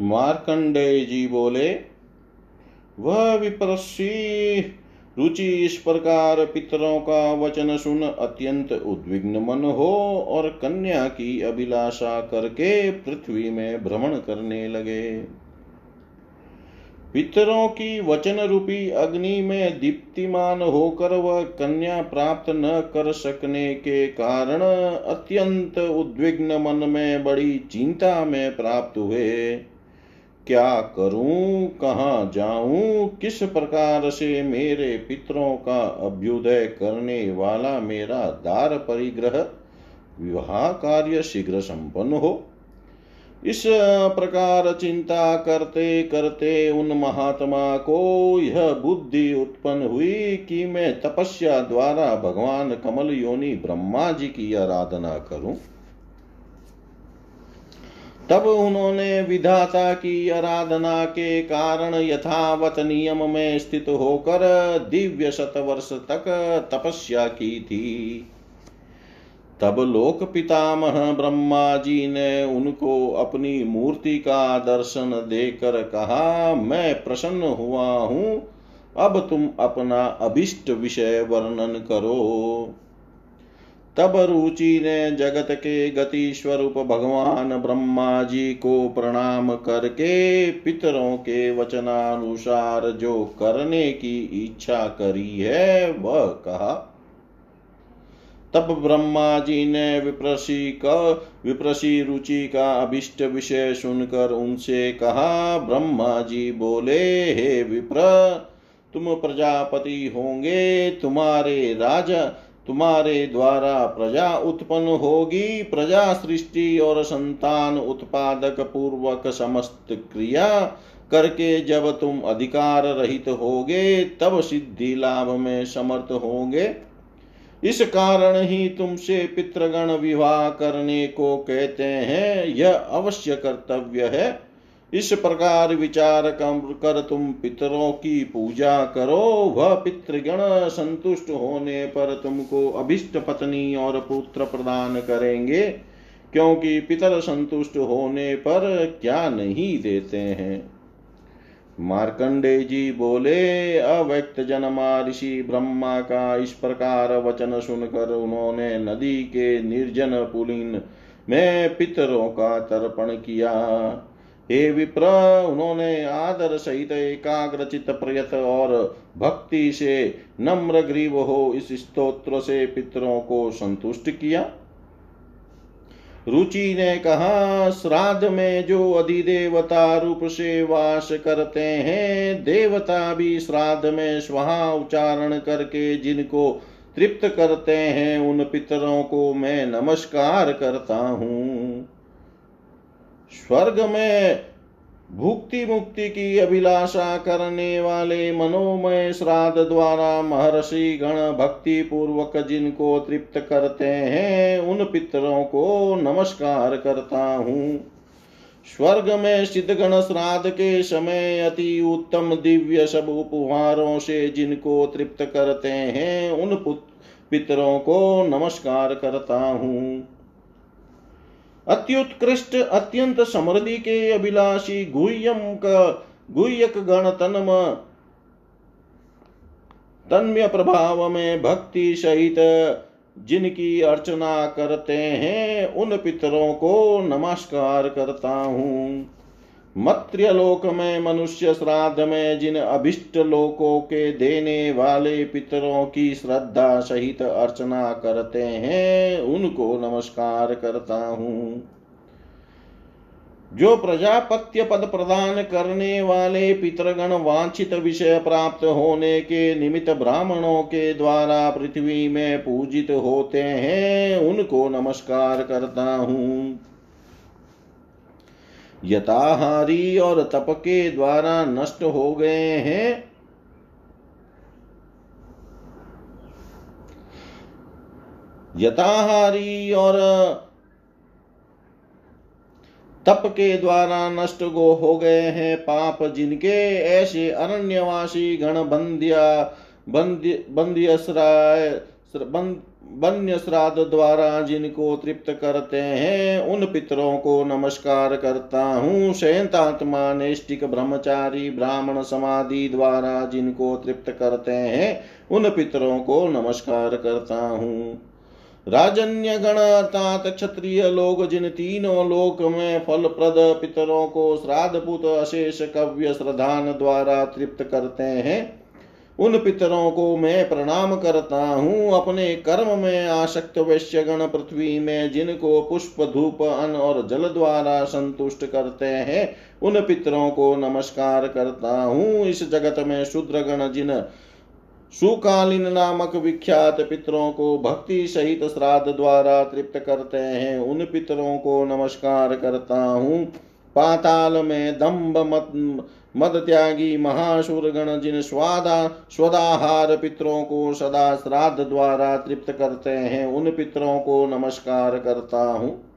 मार्कंडेय जी बोले, वह विप्रसी रुचि इस प्रकार पितरों का वचन सुन अत्यंत उद्विग्न मन हो और कन्या की अभिलाषा करके पृथ्वी में भ्रमण करने लगे। पितरों की वचन रूपी अग्नि में दीप्तिमान होकर वह कन्या प्राप्त न कर सकने के कारण अत्यंत उद्विग्न मन में बड़ी चिंता में प्राप्त हुए। क्या करूँ, कहाँ जाऊँ, किस प्रकार से मेरे पितरों का अभ्युदय करने वाला मेरा दार परिग्रह विवाह कार्य शीघ्र संपन्न हो। इस प्रकार चिंता करते करते उन महात्मा को यह बुद्धि उत्पन्न हुई कि मैं तपस्या द्वारा भगवान कमल योनि ब्रह्मा जी की आराधना करूँ। तब उन्होंने विधाता की आराधना के कारण यथावत नियम में स्थित होकर दिव्य शतवर्ष तक तपस्या की थी। तब लोक पितामह ब्रह्मा जी ने उनको अपनी मूर्ति का दर्शन देकर कहा, मैं प्रसन्न हुआ हूँ, अब तुम अपना अभिष्ट विषय वर्णन करो। तब रुचि ने जगत के गति स्वरूप भगवान ब्रह्मा जी को प्रणाम करके पितरों के वचनानुसार जो करने की इच्छा करी है, वह कहा। तब ब्रह्मा जी ने विप्रसी का, विप्रसी रुचि का अभिष्ट विषय सुनकर उनसे कहा, ब्रह्मा जी बोले, हे विप्र, तुम प्रजापति होंगे, तुम्हारे राजा तुम्हारे द्वारा प्रजा उत्पन्न होगी। प्रजा सृष्टि और संतान उत्पादक पूर्वक समस्त क्रिया करके जब तुम अधिकार रहित होगे, तब सिद्धि लाभ में समर्थ होंगे। इस कारण ही तुमसे पितृगण विवाह करने को कहते हैं। यह अवश्य कर्तव्य है। इस प्रकार विचार कर तुम पितरों की पूजा करो। वह पितृगण संतुष्ट होने पर तुमको अभिष्ट पत्नी और पुत्र प्रदान करेंगे, क्योंकि पितर संतुष्ट होने पर क्या नहीं देते हैं। मार्कंडे जी बोले, अव्यक्त जन्मा ऋषि ब्रह्मा का इस प्रकार वचन सुनकर उन्होंने नदी के निर्जन पुलिन में पितरों का तर्पण किया। हे विप्र, उन्होंने आदर सहित एकाग्रचित प्रयत और भक्ति से नम्र ग्रीव हो इस स्तोत्र से पितरों को संतुष्ट किया। रुचि ने कहा, श्राद्ध में जो अधिदेवता रूप से वास करते हैं, देवता भी श्राद्ध में स्वाहा उच्चारण करके जिनको तृप्त करते हैं, उन पितरों को मैं नमस्कार करता हूँ। स्वर्ग में भुक्ति मुक्ति की अभिलाषा करने वाले मनोमय श्राद्ध द्वारा महर्षि गण भक्ति पूर्वक जिनको तृप्त करते हैं, उन पितरों को नमस्कार करता हूँ। स्वर्ग में सिद्धगण श्राद्ध के समय अति उत्तम दिव्य सब उपहारों से जिनको तृप्त करते हैं, उन पितरों को नमस्कार करता हूँ। अत्युत्कृष्ट, अत्यंत समृद्धि के अभिलाषी गुह्यम का, गुह्यक गण तनम, तन्म्य प्रभाव में भक्ति सहित जिनकी अर्चना करते हैं, उन पितरों को नमस्कार करता हूँ। मत्र्यलोक में मनुष्य श्राद्ध में जिन अभिष्ट लोकों के देने वाले पितरों की श्रद्धा सहित अर्चना करते हैं, उनको नमस्कार करता हूँ। जो प्रजापत्य पद प्रदान करने वाले पितरगण वांछित विषय प्राप्त होने के निमित्त ब्राह्मणों के द्वारा पृथ्वी में पूजित होते हैं, उनको नमस्कार करता हूँ। यथाहारी और तप के द्वारा नष्ट हो गए हैं। यथाहारी और तप के द्वारा नष्ट गो हो गए हैं पाप जिनके। ऐसे अरण्यवासी गण बंध्या बंध्य बंध्यसराय वन्य श्राद्ध द्वारा जिनको तृप्त करते हैं, उन पितरों को नमस्कार करता हूँ। शयंतात्मा नेष्टिक ब्रह्मचारी ब्राह्मण समाधि द्वारा जिनको तृप्त करते हैं, उन पितरों को नमस्कार करता हूँ। राजन्य गण अर्थात क्षत्रिय लोग, जिन तीनों लोक में फल प्रद पितरों को श्राद्ध पुत अशेष कव्य श्रद्धान द्वारा तृप्त करते हैं उन पितरों को मैं प्रणाम करता हूँ। अपने कर्म में आसक्त वैश्य गण पृथ्वी में जिनको पुष्प, धूप, अन्न और जल द्वारा संतुष्ट करते हैं, उन पितरों को नमस्कार करता हूँ। इस जगत में शूद्र गण जिन सुकालीन नामक विख्यात पितरों को भक्ति सहित श्राद्ध द्वारा तृप्त करते हैं, उन पितरों को नमस्कार करता हूँ। पाताल में दम्भ मत मद त्यागी महाशुर गण जिन स्वादा, स्वदाहार पितरों को सदा श्राद्ध द्वारा तृप्त करते हैं, उन पितरों को नमस्कार करता हूँ।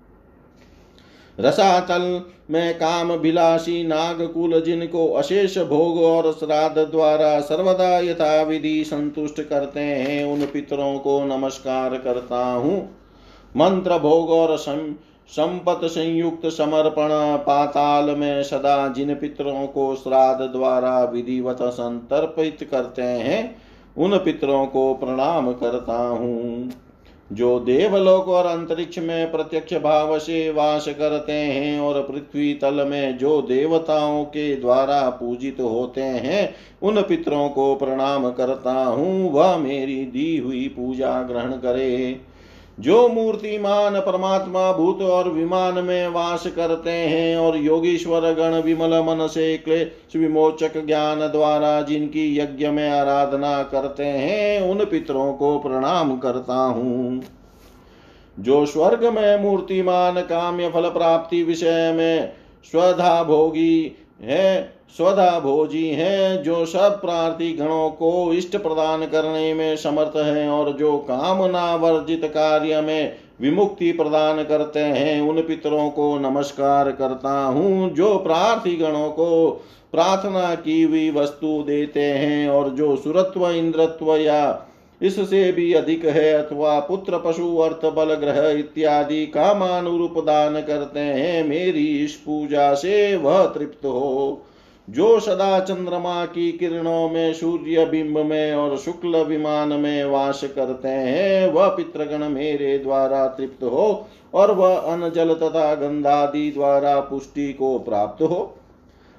रसातल में काम भिलासी नागकुल जिनको अशेष भोग और श्राद्ध द्वारा सर्वदा यथा विधि संतुष्ट करते हैं, उन पितरों को नमस्कार करता हूँ। मंत्र भोग और संपत संयुक्त समर्पण, पाताल में सदा जिन पितरों को श्राद्ध द्वारा विधिवत संतर्पित करते हैं, उन पितरों को प्रणाम करता हूँ। जो देवलोक और अंतरिक्ष में प्रत्यक्ष भाव से वास करते हैं और पृथ्वी तल में जो देवताओं के द्वारा पूजित होते हैं, उन पितरों को प्रणाम करता हूँ। वह मेरी दी हुई पूजा ग्रहण करे। जो मूर्तिमान परमात्मा भूत और विमान में वास करते हैं और योगीश्वर गण विमल मन से क्लेश विमोचक ज्ञान द्वारा जिनकी यज्ञ में आराधना करते हैं, उन पितरों को प्रणाम करता हूँ। जो स्वर्ग में मूर्तिमान काम्य फल प्राप्ति विषय में स्वधा भोगी है स्वधा भोजी हैं, जो सब प्रार्थी गणों को इष्ट प्रदान करने में समर्थ हैं और जो कामना वर्जित कार्य में विमुक्ति प्रदान करते हैं, उन पितरों को नमस्कार करता हूँ, जो प्रार्थी गणों को प्रार्थना की हुई वस्तु देते हैं और जो सुरत्व, इंद्रत्व या इससे भी अधिक है अथवा पुत्र, पशु, अर्थ, बल, ग्रह इत्यादि कामानुरूप दान करते हैं, मेरी इस पूजा से वह तृप्त हो। जो सदा चंद्रमा की किरणों में, सूर्य बिंब में और शुक्ल विमान में वास करते हैं, वह पितृगण मेरे द्वारा तृप्त हो और वह अन जल तथा गंधादि द्वारा पुष्टि को प्राप्त हो।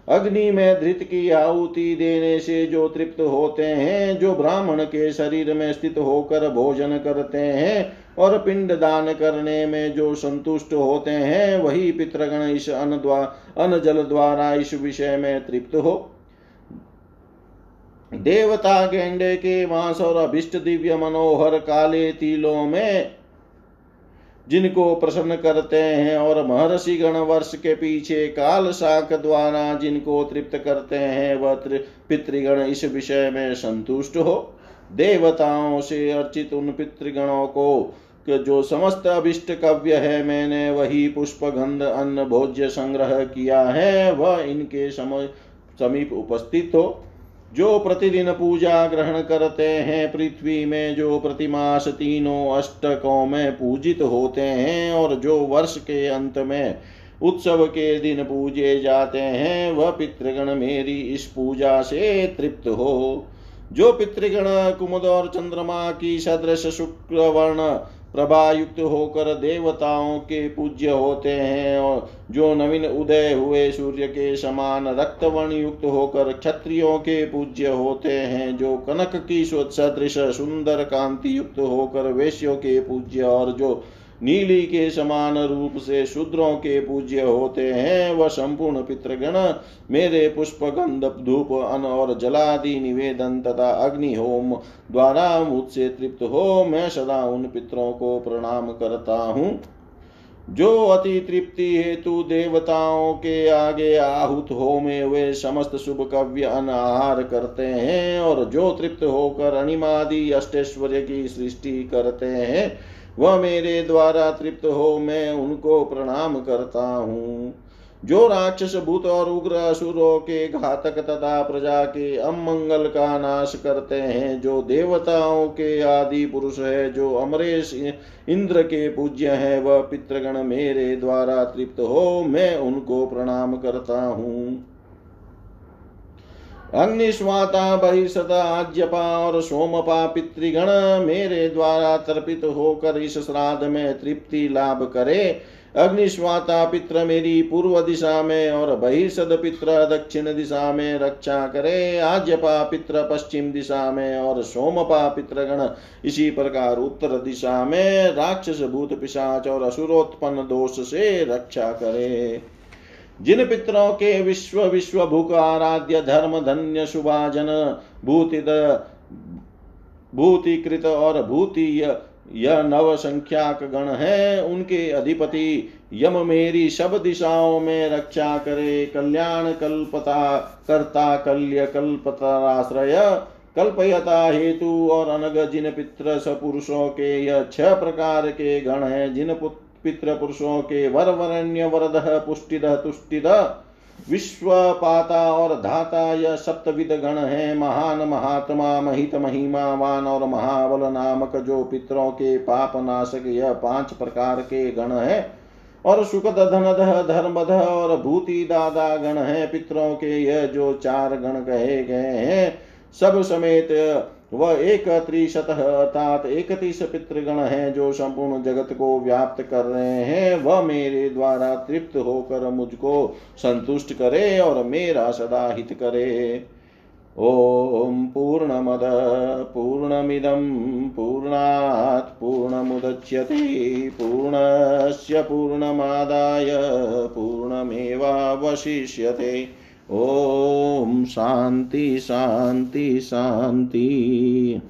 अग्नि में धृत की आहुति देने से जो तृप्त होते हैं, जो ब्राह्मण के शरीर में स्थित होकर भोजन करते हैं और पिंड दान करने में जो संतुष्ट होते हैं, वही पितृगण इस अन अन्न जल द्वारा इस विषय में तृप्त हो। देवता गेंडे के मांस और अभिष्ट दिव्य मनोहर काले तिलों में जिनको प्रसन्न करते हैं और महर्षि गण वर्ष के पीछे काल शाक द्वारा जिनको तृप्त करते हैं, वह पितृगण इस विषय में संतुष्ट हो। देवताओं से अर्चित उन पितृगणों को जो समस्त अभिष्ट कव्य है, मैंने वही पुष्प गंध अन्न, भोज्य संग्रह किया है, वह इनके समय समीप उपस्थित हो। जो प्रतिदिन पूजा ग्रहण करते हैं, पृथ्वी में जो प्रतिमास तीनों अष्टकों में पूजित होते हैं और जो वर्ष के अंत में उत्सव के दिन पूजे जाते हैं, वह पितृगण मेरी इस पूजा से तृप्त हो। जो पितृगण कुमुद और चंद्रमा की सदृश शुक्र वर्ण प्रभा युक्त होकर देवताओं के पूज्य होते हैं और जो नवीन उदय हुए सूर्य के समान रक्तवर्ण युक्त होकर क्षत्रियों के पूज्य होते हैं, जो कनक की सदृश सुंदर कांति युक्त होकर वेश्यों के पूज्य और जो नीली के समान रूप से शूद्रों के पूज्य होते हैं। वह संपूर्ण पितृगण, मेरे पुष्प गंध धूप अन और जलादि निवेदन तथा अग्नि होम द्वारा मुझसे तृप्त हो, मैं सदा उन पितरों को प्रणाम करता हूँ। जो अति तृप्ति हेतु देवताओं के आगे आहुत हो में वे समस्त शुभ कव्य अनाहार करते हैं और जो तृप्त होकर अनिमादि अष्टैश्वर्य की सृष्टि करते हैं, वह मेरे द्वारा तृप्त हो मैं उनको प्रणाम करता हूँ। जो राक्षस भूत और उग्र असुरों के घातक तथा प्रजा के अमंगल का नाश करते हैं, जो देवताओं के आदि पुरुष है, जो अमरेश इंद्र के पूज्य है, वह पितृगण मेरे द्वारा तृप्त हो, मैं उनको प्रणाम करता हूँ। अग्निस्वाता बहिषता आज्यपा और सोमपा पितृगण मेरे द्वारा तर्पित होकर इस श्राद्ध में तृप्ति लाभ करे। अग्निस्वाता पित्र मेरी पूर्व दिशा में और बहिषद पित्र दक्षिण दिशा में रक्षा करे। आज्यपा पित्र पश्चिम दिशा में और सोमपा पितृगण इसी प्रकार उत्तर दिशा में राक्षस, भूत, पिशाच और असुरोत्पन्न दोष से रक्षा करे। जिन पितरों के विश्व विश्व भूक आराध्य धर्म धन्य शुभाजन भूतिद, भूतिकृत और भूति यह नव संख्याक गण है, उनके अधिपति। यम मेरी सब दिशाओं में रक्षा करे, कल्याण कल्पता कर्ता कल्य कल्पताश्रय कल्पयता हेतु और अनग जिन पित्र सपुरुषों के, यह छह प्रकार के गण हैं, जिन पुत्र पितृ पुरुषों के वर वरण्य वरद पुष्टिद, तुष्टिद। विश्वपाता और धाता यह सप्तविद गण है। महान महात्मा, महित महिमावान और महाबल नामक जो पितरों के पाप नाशक यह पाँच प्रकार के गण है। और सुखद धनध धर्मध और भूति दादा गण है। पितरों के यह जो चार गण कहे गए हैं, सब समेत वह एक त्रिशत अर्थात इकतीस पितृगण है जो संपूर्ण जगत को व्याप्त कर रहे हैं। वह मेरे द्वारा तृप्त होकर मुझको संतुष्ट करे और मेरा सदा हित करे। ॐ पूर्णमद, पूर्णमिदं, पूर्णात् पूर्णमुदच्यते पूर्णस्य पूर्णमादाय, पूर्णमेवावशिष्यते। ॐ शान्ति शान्ति शान्ति